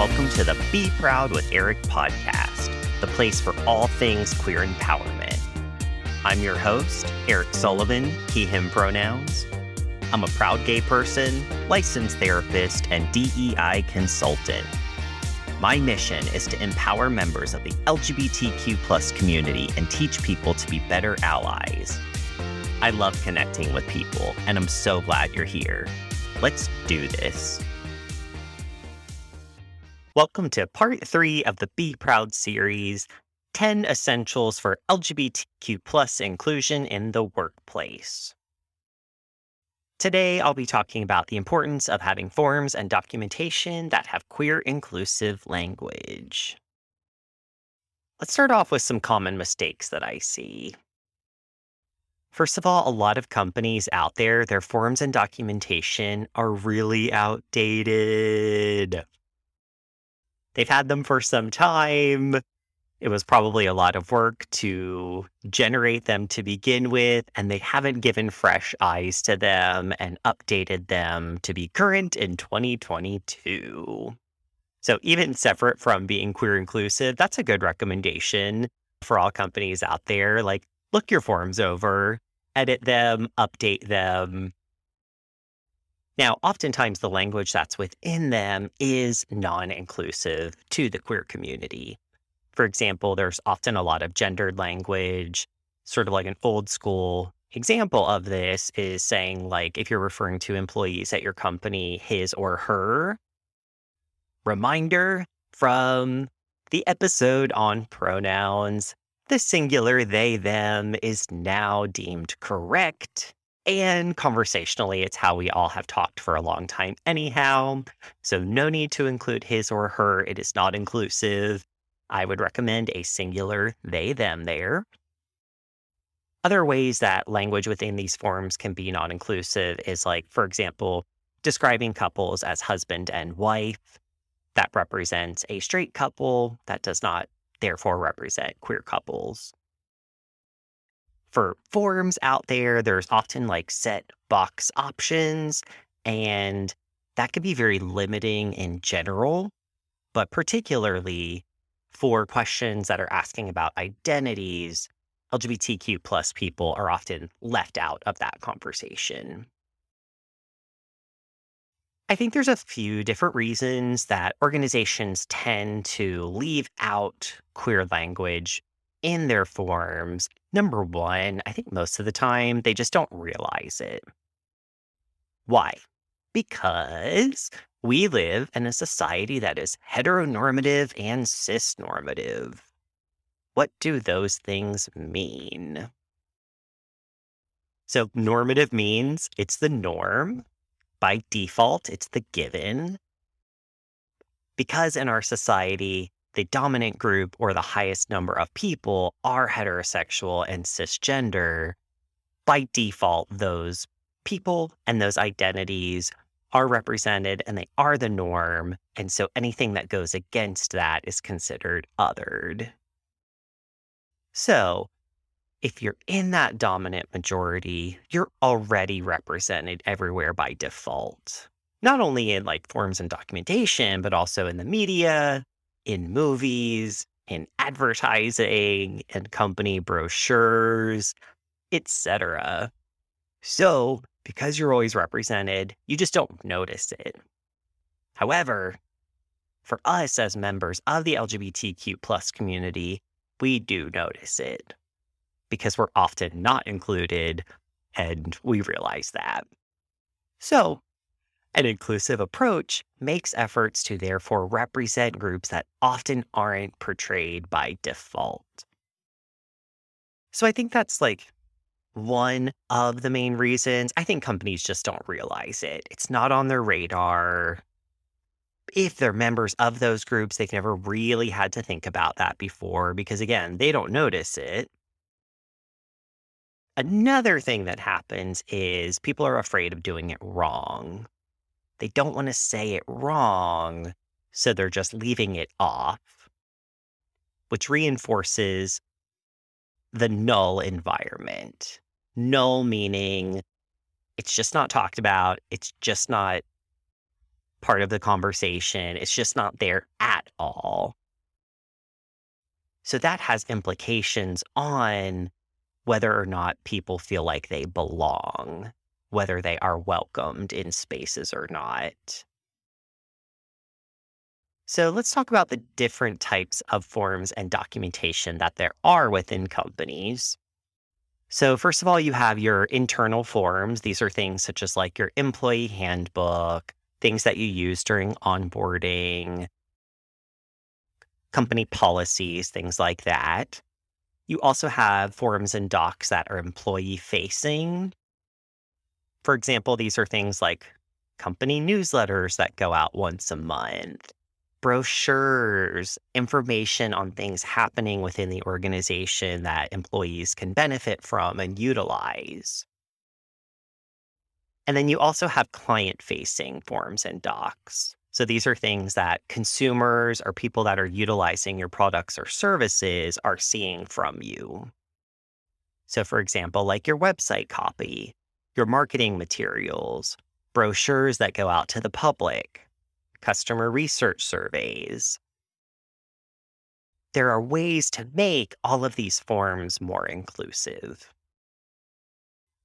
welcome to the Be Proud with Eric podcast, the place for all things queer empowerment. I'm your host, Eric Sullivan, he, him pronouns. I'm a proud gay person, licensed therapist, and DEI consultant. My mission is to empower members of the LGBTQ plus community and teach people to be better allies. I love connecting with people, and I'm so glad you're here. Let's do this. Welcome to part three of the Be Proud series 10 Essentials for LGBTQ plus inclusion in the workplace. Today, I'll be talking about the importance of having forms and documentation that have queer inclusive language. Let's start off with some common mistakes that I see. First of all, a lot of companies out there, their forms and documentation are really outdated. They've had them for some time. It was probably a lot of work to generate them to begin with, and they haven't given fresh eyes to them and updated them to be current in 2022. So, even separate from being queer inclusive, that's a good recommendation for all companies out there. Like, look your forms over, edit them, update them, now, oftentimes the language that's within them is non inclusive to the queer community. For example, there's often a lot of gendered language, sort of like an old school example of this is saying, like, if you're referring to employees at your company, his or her. Reminder from the episode on pronouns the singular they, them is now deemed correct and conversationally, it's how we all have talked for a long time, anyhow. So, no need to include his or her. It is not inclusive. I would recommend a singular they, them there. Other ways that language within these forms can be non inclusive is like, for example, describing couples as husband and wife. That represents a straight couple. That does not, therefore, represent queer couples for forums out there, there's often like set box options, and that could be very limiting in general, but particularly for questions that are asking about identities, LGBTQ plus people are often left out of that conversation. I think there's a few different reasons that organizations tend to leave out queer language in their forms, number one, I think most of the time they just don't realize it. Why? Because we live in a society that is heteronormative and cisnormative. What do those things mean? So, normative means it's the norm. By default, it's the given. Because in our society, the dominant group or the highest number of people are heterosexual and cisgender, by default, those people and those identities are represented and they are the norm. And so anything that goes against that is considered othered. So, if you're in that dominant majority, you're already represented everywhere by default. Not only in like forms and documentation, but also in the media, in movies, in advertising, and company brochures, etc. So, because you're always represented, you just don't notice it. However, for us as members of the LGBTQ plus community, we do notice it because we're often not included and we realize that. So, an inclusive approach makes efforts to therefore represent groups that often aren't portrayed by default. So I think that's like one of the main reasons. I think companies just don't realize it. It's not on their radar. If they're members of those groups, they've never really had to think about that before because, again, they don't notice it. Another thing that happens is people are afraid of doing it wrong they don't want to say it wrong, so they're just leaving it off, which reinforces the null environment. Null meaning it's just not talked about, it's just not part of the conversation. It's just not there at all. So that has implications on whether or not people feel like they belong, whether they are welcomed in spaces or not. So let's talk about the different types of forms and documentation that there are within companies. So, first of all, you have your internal forms. These are things such as like your employee handbook, things that you use during onboarding, company policies, things like that. You also have forms and docs that are employee facing. For example, these are things like company newsletters that go out once a month, brochures, information on things happening within the organization that employees can benefit from and utilize. And then you also have client facing forms and docs. So these are things that consumers or people that are utilizing your products or services are seeing from you. So, for example, like your website copy, your marketing materials, brochures that go out to the public, customer research surveys. There are ways to make all of these forms more inclusive.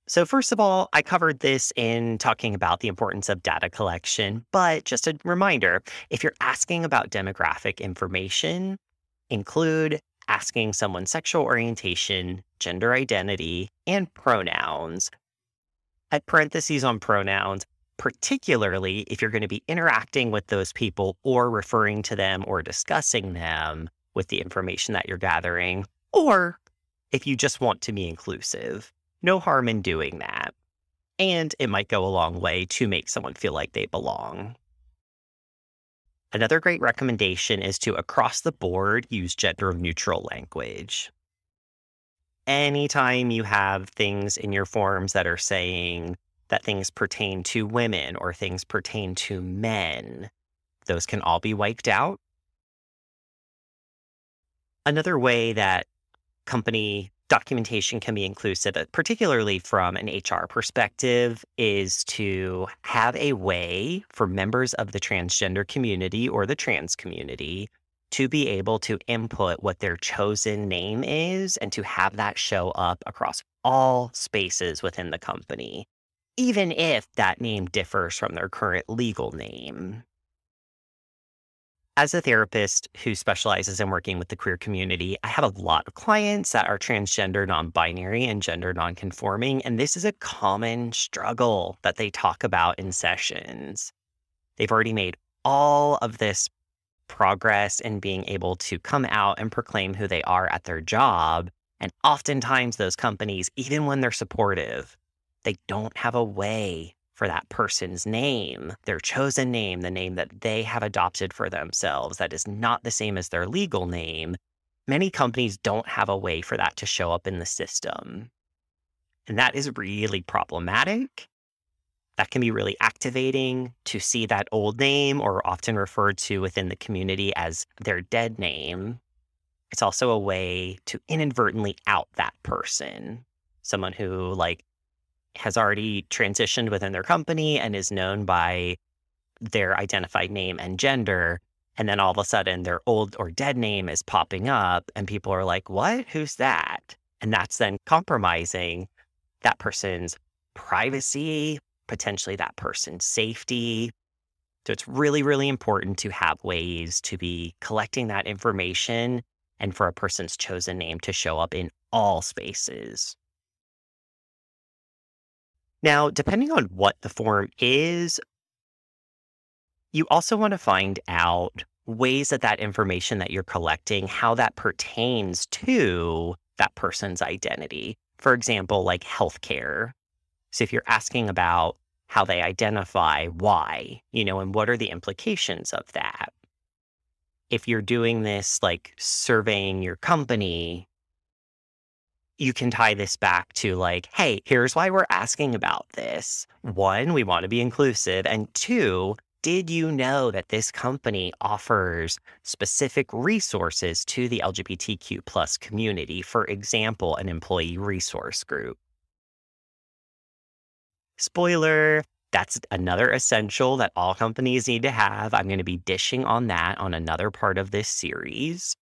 So, first of all, I covered this in talking about the importance of data collection, but just a reminder if you're asking about demographic information, include asking someone's sexual orientation, gender identity, and pronouns. At parentheses on pronouns, particularly if you're going to be interacting with those people or referring to them or discussing them with the information that you're gathering, or if you just want to be inclusive. No harm in doing that. And it might go a long way to make someone feel like they belong. Another great recommendation is to across the board use gender neutral language. Anytime you have things in your forms that are saying that things pertain to women or things pertain to men. Those can all be wiped out. Another way that company documentation can be inclusive, uh, particularly from an HR perspective, is to have a way for members of the transgender community or the trans community to be able to input what their chosen name is and to have that show up across all spaces within the company even if that name differs from their current legal name. As a therapist who specializes in working with the queer community, I have a lot of clients that are transgender, non binary, and gender non conforming. And this is a common struggle that they talk about in sessions. They've already made all of this progress in being able to come out and proclaim who they are at their job. And oftentimes, those companies, even when they're supportive, they don't have a way for that person's name, their chosen name, the name that they have adopted for themselves, that is not the same as their legal name. Many companies don't have a way for that to show up in the system. And that is really problematic. That can be really activating to see that old name, or often referred to within the community as their dead name. It's also a way to inadvertently out that person, someone who, like, has already transitioned within their company and is known by their identified name and gender. And then all of a sudden, their old or dead name is popping up, and people are like, What? Who's that? And that's then compromising that person's privacy, potentially that person's safety. So it's really, really important to have ways to be collecting that information and for a person's chosen name to show up in all spaces. Now, depending on what the form is, you also want to find out ways that that information that you're collecting, how that pertains to that person's identity. For example, like healthcare. So if you're asking about how they identify, why, you know, and what are the implications of that? If you're doing this like surveying your company, you can tie this back to like, hey, here's why we're asking about this. One, we want to be inclusive. And two, did you know that this company offers specific resources to the LGBTQ plus community? For example, an employee resource group. Spoiler, That's another essential that all companies need to have. I'm going to be dishing on that on another part of this series.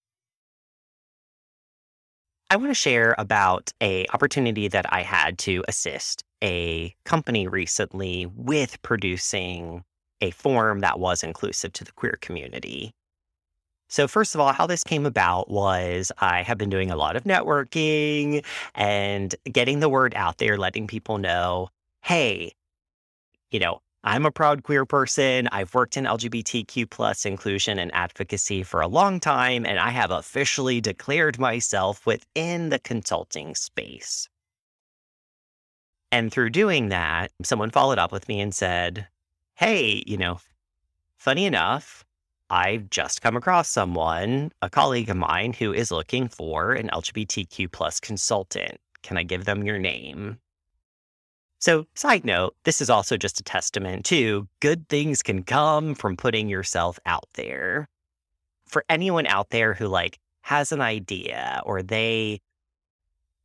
I want to share about a opportunity that I had to assist a company recently with producing a form that was inclusive to the queer community. So, first of all, how this came about was I have been doing a lot of networking and getting the word out there, letting people know hey, you know, I'm a proud queer person. I've worked in LGBTQ plus inclusion and advocacy for a long time, and I have officially declared myself within the consulting space. And through doing that, someone followed up with me and said, Hey, you know, funny enough, I've just come across someone, a colleague of mine, who is looking for an LGBTQ plus consultant. Can I give them your name? So, side note, this is also just a testament to good things can come from putting yourself out there. For anyone out there who like has an idea or they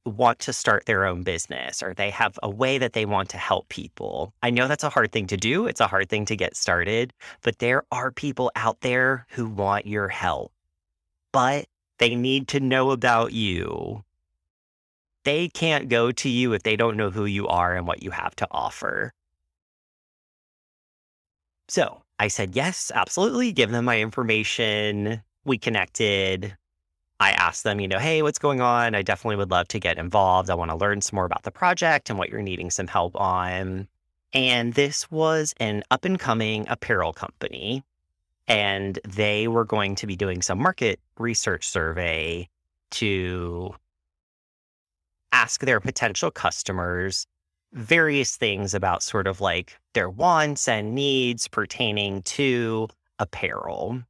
want to start their own business or they have a way that they want to help people. I know that's a hard thing to do. It's a hard thing to get started, but there are people out there who want your help, but they need to know about you they can't go to you if they don't know who you are and what you have to offer. So I said, yes, absolutely. Give them my information. We connected. I asked them, you know, hey, what's going on? I definitely would love to get involved. I want to learn some more about the project and what you're needing some help on. And this was an up and coming apparel company. And they were going to be doing some market research survey to ask their potential customers various things about sort of like their wants and needs pertaining to apparel,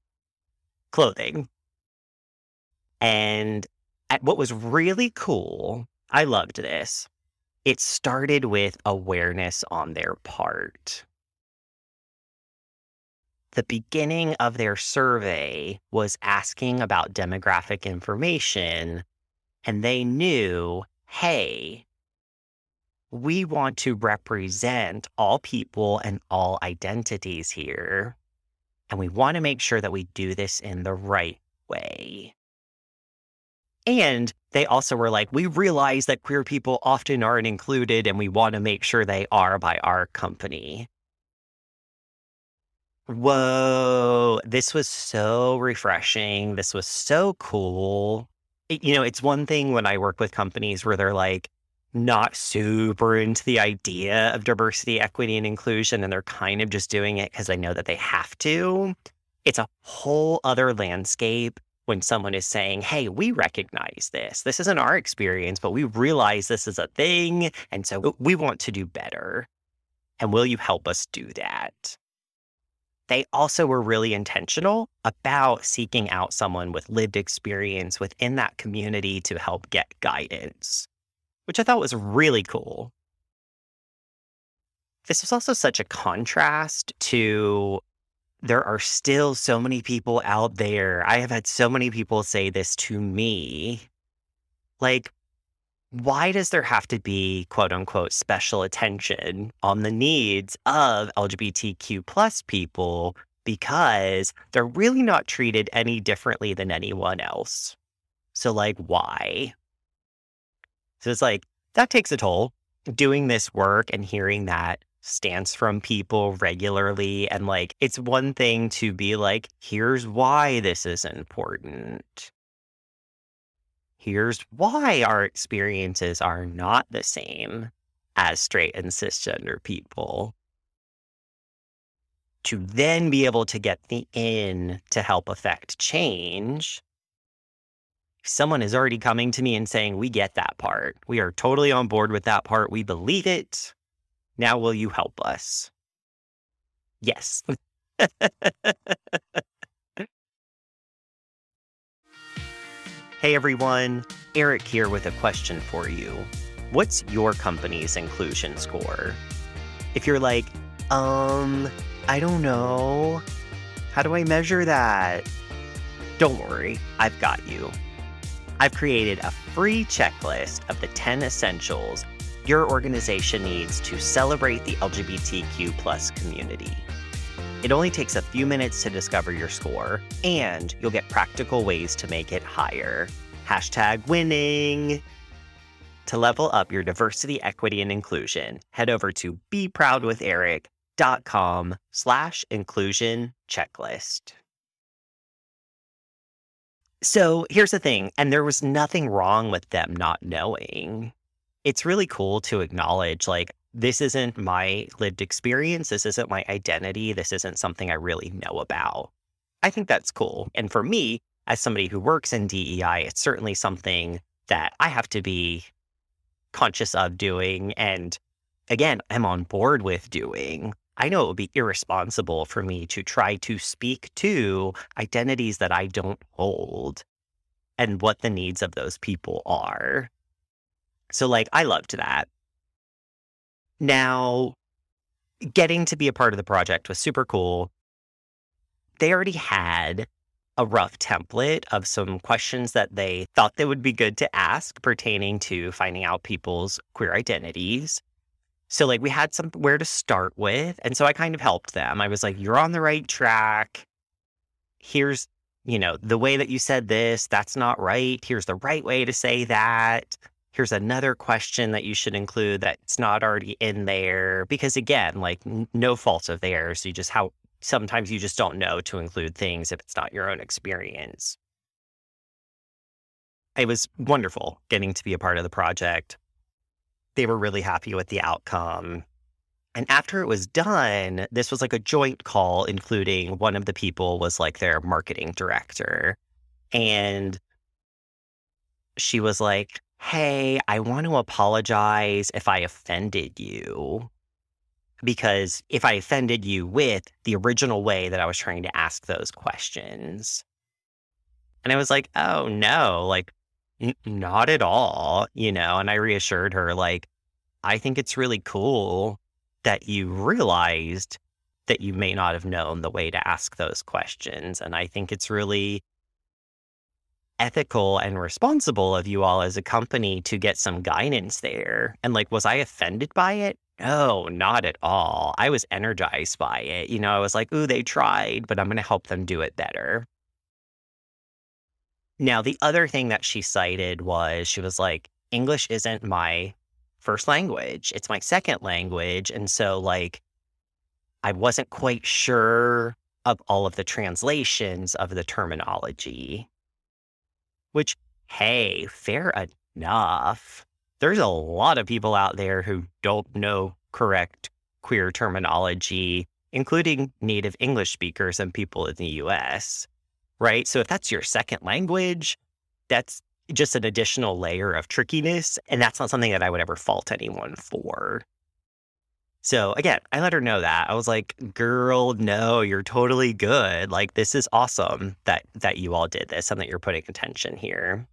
clothing. And what was really cool, I loved this. It started with awareness on their part. The beginning of their survey was asking about demographic information, and they knew hey, we want to represent all people and all identities here. And we want to make sure that we do this in the right way. And they also were like, we realize that queer people often aren't included, and we want to make sure they are by our company. Whoa, this was so refreshing. This was so cool you know, it's one thing when I work with companies where they're like not super into the idea of diversity, equity, and inclusion, and they're kind of just doing it because they know that they have to. It's a whole other landscape when someone is saying, Hey, we recognize this. This isn't our experience, but we realize this is a thing. And so we want to do better. And will you help us do that? They also were really intentional about seeking out someone with lived experience within that community to help get guidance, which I thought was really cool. This was also such a contrast to there are still so many people out there. I have had so many people say this to me. Like, why does there have to be quote unquote special attention on the needs of LGBTQ plus people because they're really not treated any differently than anyone else. So like why? So it's like that takes a toll doing this work and hearing that stance from people regularly and like it's one thing to be like here's why this is important here's why our experiences are not the same as straight and cisgender people. To then be able to get the in to help affect change, someone is already coming to me and saying, We get that part. We are totally on board with that part. We believe it. Now, will you help us? Yes. Hey everyone, Eric here with a question for you. What's your company's inclusion score? If you're like, um, I don't know, how do I measure that? Don't worry, I've got you. I've created a free checklist of the 10 essentials your organization needs to celebrate the LGBTQ plus community. It only takes a few minutes to discover your score, and you'll get practical ways to make it higher. Hashtag winning. To level up your diversity, equity, and inclusion, head over to beproudwitheric.com slash inclusion checklist. So here's the thing, and there was nothing wrong with them not knowing. It's really cool to acknowledge, like, this isn't my lived experience. This isn't my identity. This isn't something I really know about. I think that's cool. And for me, as somebody who works in DEI, it's certainly something that I have to be conscious of doing. And again, I'm on board with doing. I know it would be irresponsible for me to try to speak to identities that I don't hold and what the needs of those people are. So, like, I loved that. Now, getting to be a part of the project was super cool. They already had a rough template of some questions that they thought they would be good to ask pertaining to finding out people's queer identities. So, like, we had somewhere to start with. And so I kind of helped them. I was like, you're on the right track. Here's, you know, the way that you said this, that's not right. Here's the right way to say that here's another question that you should include that's not already in there because again like n- no fault of theirs you just how sometimes you just don't know to include things if it's not your own experience. It was wonderful getting to be a part of the project. They were really happy with the outcome. And after it was done this was like a joint call including one of the people was like their marketing director. And she was like Hey, I want to apologize if I offended you. Because if I offended you with the original way that I was trying to ask those questions. And I was like, oh no, like, n- not at all, you know? And I reassured her, like, I think it's really cool that you realized that you may not have known the way to ask those questions. And I think it's really ethical and responsible of you all as a company to get some guidance there. And like, was I offended by it? No, not at all. I was energized by it. You know, I was like, ooh, they tried, but I'm going to help them do it better. Now, the other thing that she cited was she was like, English isn't my first language, it's my second language. And so, like, I wasn't quite sure of all of the translations of the terminology. Which, hey, fair enough. There's a lot of people out there who don't know correct queer terminology, including native English speakers and people in the US, right? So if that's your second language, that's just an additional layer of trickiness. And that's not something that I would ever fault anyone for. So again, I let her know that. I was like, "Girl, no, you're totally good. Like this is awesome that that you all did this and that you're putting attention here."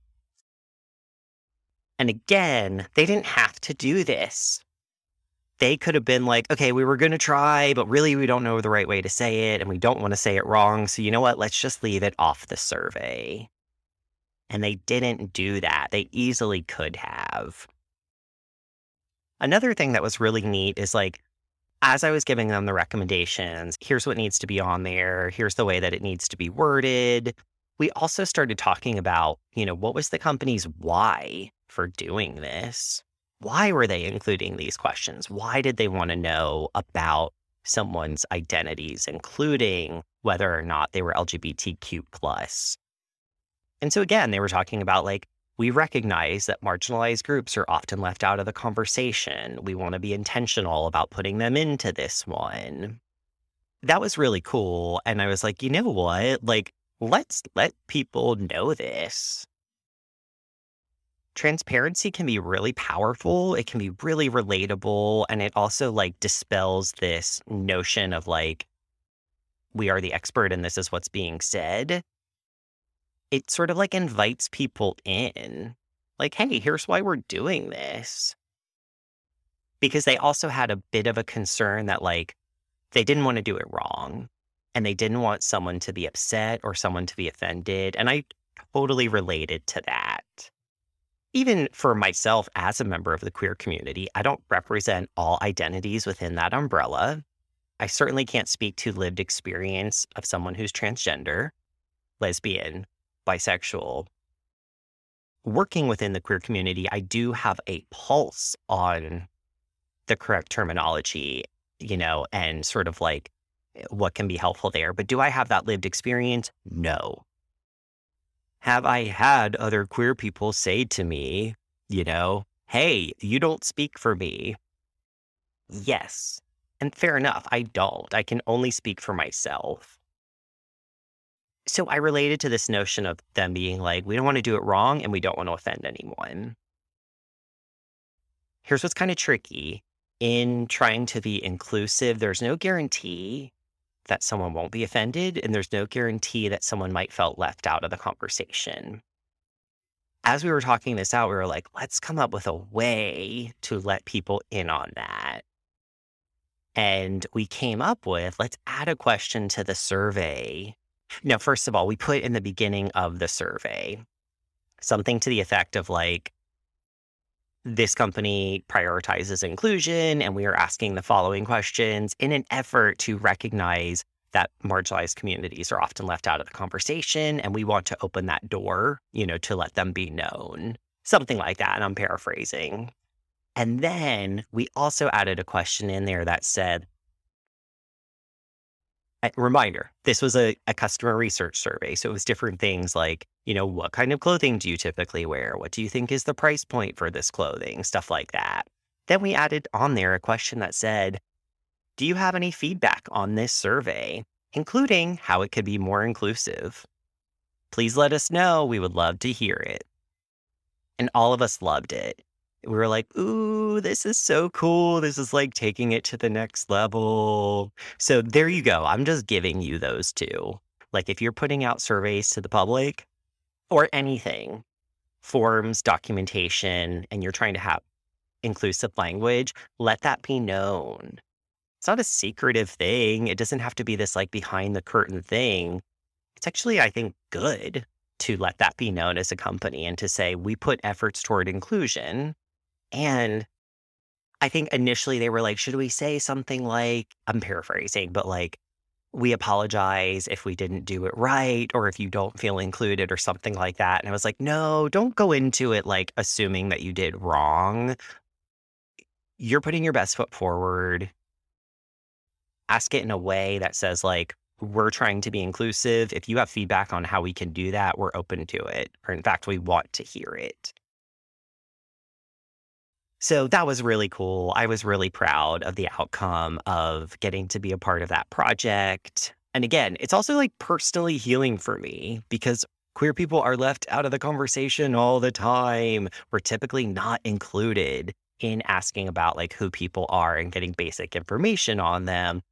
And again, they didn't have to do this. They could have been like, "Okay, we were going to try, but really we don't know the right way to say it and we don't want to say it wrong. So you know what? Let's just leave it off the survey." And they didn't do that. They easily could have. Another thing that was really neat is like, as I was giving them the recommendations, here's what needs to be on there, here's the way that it needs to be worded. We also started talking about, you know, what was the company's why for doing this? Why were they including these questions? Why did they want to know about someone's identities, including whether or not they were LGBTQ plus? And so again, they were talking about like, we recognize that marginalized groups are often left out of the conversation. We want to be intentional about putting them into this one. That was really cool. And I was like, you know what? Like, let's let people know this. Transparency can be really powerful. It can be really relatable. And it also like dispels this notion of like, we are the expert and this is what's being said it sort of like invites people in. Like, hey, here's why we're doing this. Because they also had a bit of a concern that, like, they didn't want to do it wrong and they didn't want someone to be upset or someone to be offended. And I totally related to that. even for myself as a member of the queer community, I don't represent all identities within that umbrella. I certainly can't speak to lived experience of someone who's transgender, lesbian, bisexual. Working within the queer community, I do have a pulse on the correct terminology, you know, and sort of like eh, what can be helpful there. But do I have that lived experience? No. Have I had other queer people say to me, you know, hey, you don't speak for me? Yes. And fair enough, I don't. I can only speak for myself. So I related to this notion of them being like, we don't want to do it wrong and we don't want to offend anyone. Here's what's kind of tricky in trying to be inclusive, there's no guarantee that someone won't be offended, and there's no guarantee that someone might felt left out of the conversation. As we were talking this out, we were like, let's come up with a way to let people in on that. And we came up with let's add a question to the survey. Now, first of all, we put in the beginning of the survey something to the effect of like, this company prioritizes inclusion, and we are asking the following questions in an effort to recognize that marginalized communities are often left out of the conversation, and we want to open that door, you know, to let them be known. Something like that. And I'm paraphrasing. And then we also added a question in there that said, reminder this was a, a customer research survey. So it was different things like, you know, what kind of clothing do you typically wear? What do you think is the price point for this clothing? Stuff like that. Then we added on there a question that said, Do you have any feedback on this survey, including how it could be more inclusive? Please let us know. We would love to hear it. And all of us loved it we were like, ooh, this is so cool. This is like taking it to the next level. So there you go. I'm just giving you those two. Like if you're putting out surveys to the public or anything, forms, documentation, and you're trying to have inclusive language, let that be known. It's not a secretive thing. It doesn't have to be this like behind the curtain thing. It's actually, I think, good to let that be known as a company and to say we put efforts toward inclusion and I think initially they were like, should we say something like, I'm paraphrasing, but like, we apologize if we didn't do it right or if you don't feel included or something like that. And I was like, no, don't go into it like assuming that you did wrong. You're putting your best foot forward. Ask it in a way that says, like, we're trying to be inclusive. If you have feedback on how we can do that, we're open to it. Or in fact, we want to hear it. So that was really cool. I was really proud of the outcome of getting to be a part of that project. And again, it's also like personally healing for me because queer people are left out of the conversation all the time. We're typically not included in asking about like who people are and getting basic information on them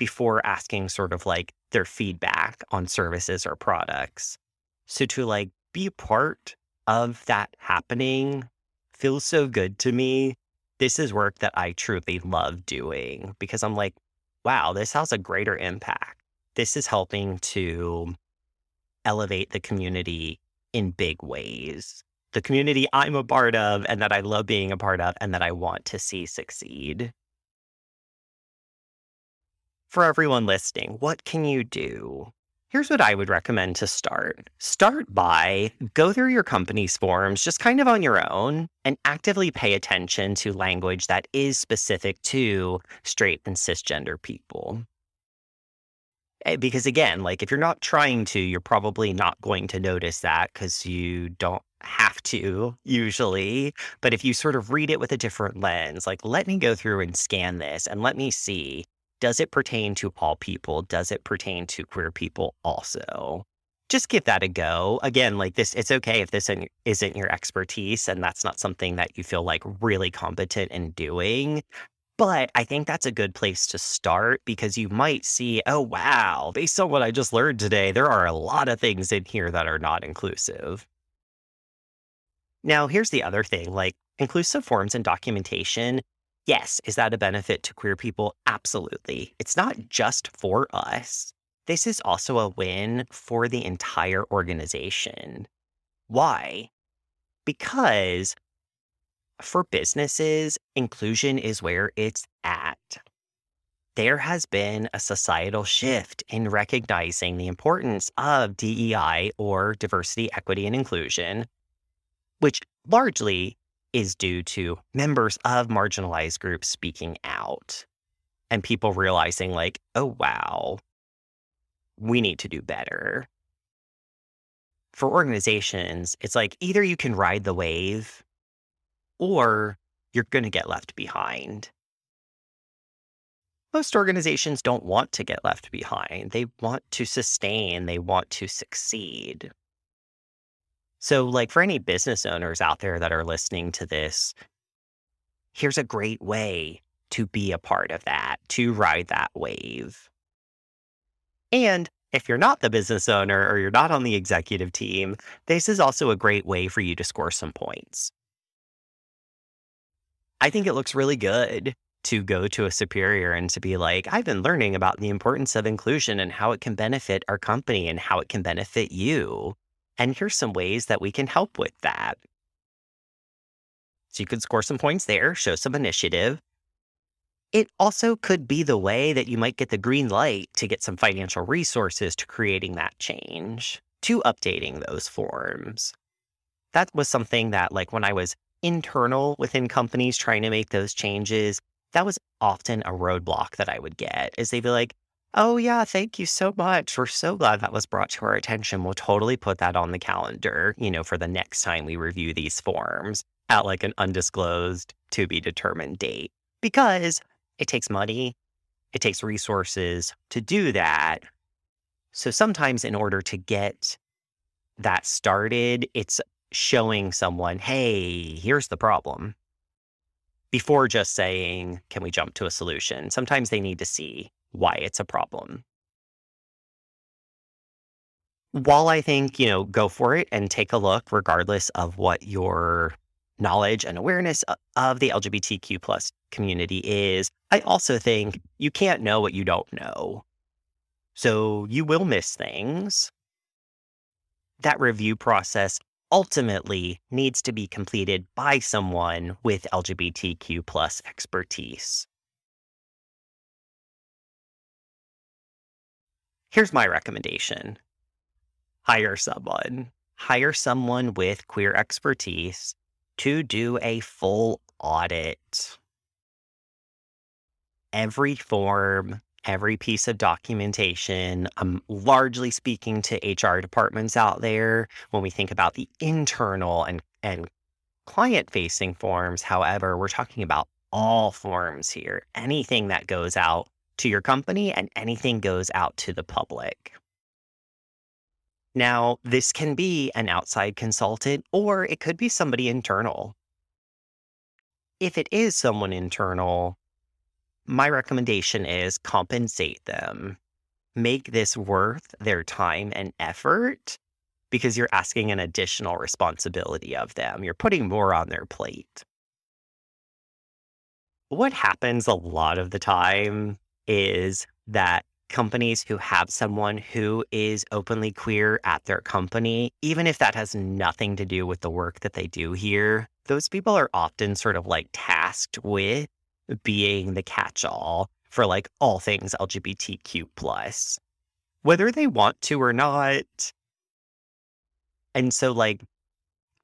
before asking sort of like their feedback on services or products. So to like be part of that happening feels so good to me. This is work that I truly love doing because I'm like, wow, this has a greater impact. This is helping to elevate the community in big ways. The community I'm a part of and that I love being a part of and that I want to see succeed. For everyone listening, what can you do? Here's what I would recommend to start. Start by go through your company's forms just kind of on your own and actively pay attention to language that is specific to straight and cisgender people. Eh, because again, like if you're not trying to, you're probably not going to notice that because you don't have to usually. But if you sort of read it with a different lens, like let me go through and scan this and let me see does it pertain to all people? Does it pertain to queer people also? Just give that a go. Again, like this, it's okay if this isn't your expertise and that's not something that you feel like really competent in doing. But I think that's a good place to start because you might see, oh, wow, based on what I just learned today, there are a lot of things in here that are not inclusive. Now, here's the other thing like inclusive forms and documentation Yes. Is that a benefit to queer people? Absolutely. It's not just for us. This is also a win for the entire organization. Why? because for businesses, inclusion is where it's at. There has been a societal shift in recognizing the importance of DEI or diversity, equity, and inclusion, which largely is due to members of marginalized groups speaking out and people realizing, like, oh, wow, we need to do better. For organizations, it's like either you can ride the wave or you're going to get left behind. Most organizations don't want to get left behind. They want to sustain, they want to succeed. So, like for any business owners out there that are listening to this, here's a great way to be a part of that, to ride that wave. And if you're not the business owner or you're not on the executive team, this is also a great way for you to score some points. I think it looks really good to go to a superior and to be like, I've been learning about the importance of inclusion and how it can benefit our company and how it can benefit you. And here's some ways that we can help with that. So you could score some points there, show some initiative. It also could be the way that you might get the green light to get some financial resources to creating that change, to updating those forms. That was something that, like, when I was internal within companies trying to make those changes, that was often a roadblock that I would get is they'd be like, Oh, yeah, thank you so much. We're so glad that was brought to our attention. We'll totally put that on the calendar, you know, for the next time we review these forms at like an undisclosed to be determined date because it takes money, it takes resources to do that. So sometimes, in order to get that started, it's showing someone, hey, here's the problem. Before just saying, can we jump to a solution? Sometimes they need to see why it's a problem. While I think, you know, go for it and take a look, regardless of what your knowledge and awareness of the LGBTQ plus community is, I also think you can't know what you don't know. So you will miss things. That review process ultimately needs to be completed by someone with LGBTQ plus expertise. Here's my recommendation hire someone. Hire someone with queer expertise to do a full audit. Every form, every piece of documentation. I'm largely speaking to HR departments out there when we think about the internal and, and client facing forms. However, we're talking about all forms here, anything that goes out to your company and anything goes out to the public. Now, this can be an outside consultant or it could be somebody internal. If it is someone internal, my recommendation is compensate them. Make this worth their time and effort because you're asking an additional responsibility of them. You're putting more on their plate. What happens a lot of the time is that companies who have someone who is openly queer at their company, even if that has nothing to do with the work that they do here, those people are often sort of like tasked with being the catch-all for like all things LGBTQ plus, whether they want to or not. And so like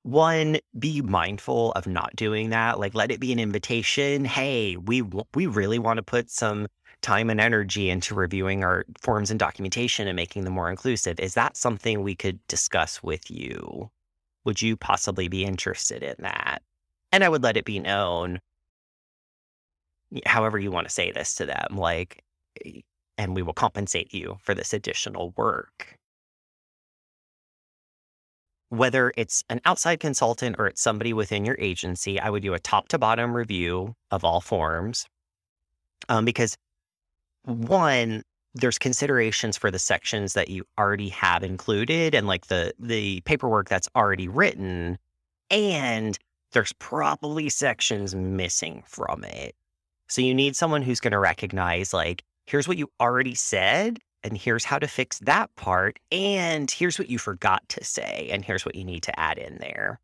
one be mindful of not doing that like let it be an invitation hey we we really want to put some time and energy into reviewing our forms and documentation and making them more inclusive. Is that something we could discuss with you? Would you possibly be interested in that? And i would let it be known however you want to say this to them, like, and we will compensate you for this additional work. Whether it's an outside consultant or it's somebody within your agency, I would do a top to bottom review of all forms. Um, because one, there's considerations for the sections that you already have included and like the the paperwork that's already written and there's probably sections missing from it so you need someone who's going to recognize, like, here's what you already said, and here's how to fix that part, and here's what you forgot to say, and here's what you need to add in there.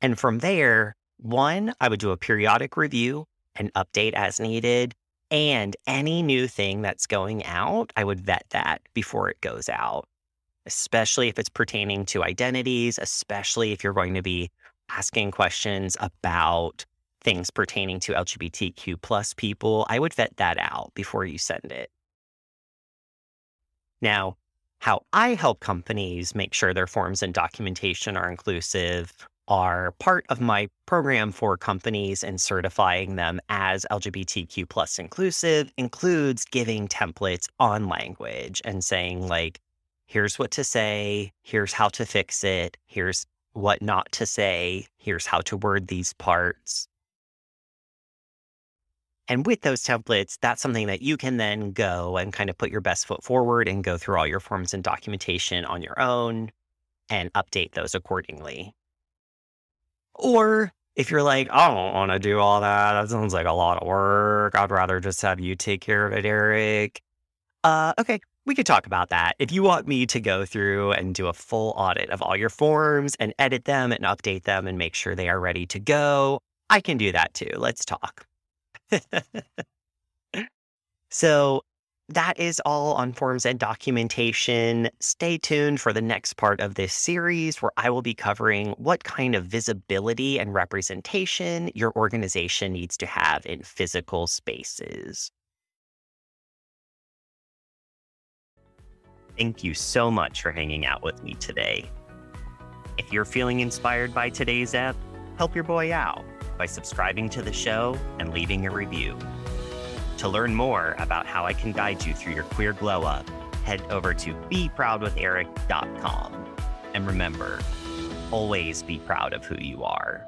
And from there, one, I would do a periodic review and update as needed. And any new thing that's going out, I would vet that before it goes out, especially if it's pertaining to identities, especially if you're going to be asking questions about things pertaining to LGBTQ plus people. I would vet that out before you send it. Now, how I help companies make sure their forms and documentation are inclusive are part of my program for companies and certifying them as LGBTQ plus inclusive includes giving templates on language and saying like, here's what to say, here's how to fix it, here's what not to say, here's how to word these parts. And with those templates, that's something that you can then go and kind of put your best foot forward and go through all your forms and documentation on your own and update those accordingly. Or if you're like, I don't want to do all that, that sounds like a lot of work. I'd rather just have you take care of it, Eric. Uh, okay, we could talk about that. If you want me to go through and do a full audit of all your forms and edit them and update them and make sure they are ready to go, I can do that too. Let's talk. so that is all on forms and documentation. Stay tuned for the next part of this series where I will be covering what kind of visibility and representation your organization needs to have in physical spaces. Thank you so much for hanging out with me today. If you're feeling inspired by today's app, help your boy out by subscribing to the show and leaving a review. To learn more about how I can guide you through your queer glow up, head over to beproudwitheric.com. And remember, always be proud of who you are.